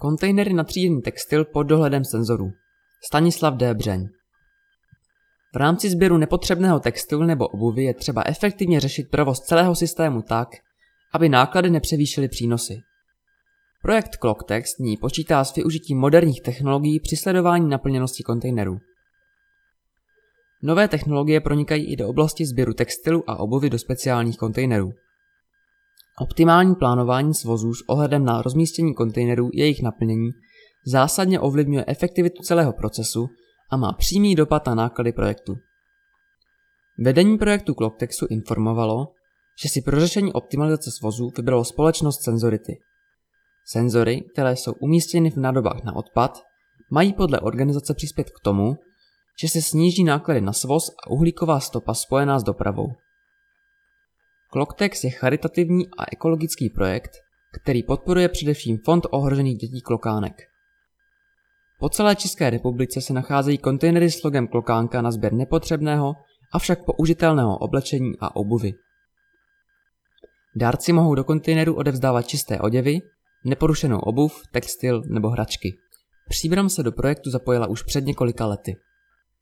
Kontejnery na tříděný textil pod dohledem senzorů. Stanislav D. Břeň. V rámci sběru nepotřebného textilu nebo obuvy je třeba efektivně řešit provoz celého systému tak, aby náklady nepřevýšily přínosy. Projekt ClockText ní počítá s využitím moderních technologií při sledování naplněnosti kontejnerů. Nové technologie pronikají i do oblasti sběru textilu a obuvy do speciálních kontejnerů. Optimální plánování svozů s ohledem na rozmístění kontejnerů a jejich naplnění zásadně ovlivňuje efektivitu celého procesu a má přímý dopad na náklady projektu. Vedení projektu Clocktexu informovalo, že si pro řešení optimalizace svozů vybralo společnost Senzority. Senzory, které jsou umístěny v nádobách na odpad, mají podle organizace přispět k tomu, že se sníží náklady na svoz a uhlíková stopa spojená s dopravou. Clocktex je charitativní a ekologický projekt, který podporuje především Fond ohrožených dětí Klokánek. Po celé České republice se nacházejí kontejnery s logem Klokánka na sběr nepotřebného, avšak použitelného oblečení a obuvy. Dárci mohou do kontejneru odevzdávat čisté oděvy, neporušenou obuv, textil nebo hračky. Příbram se do projektu zapojila už před několika lety.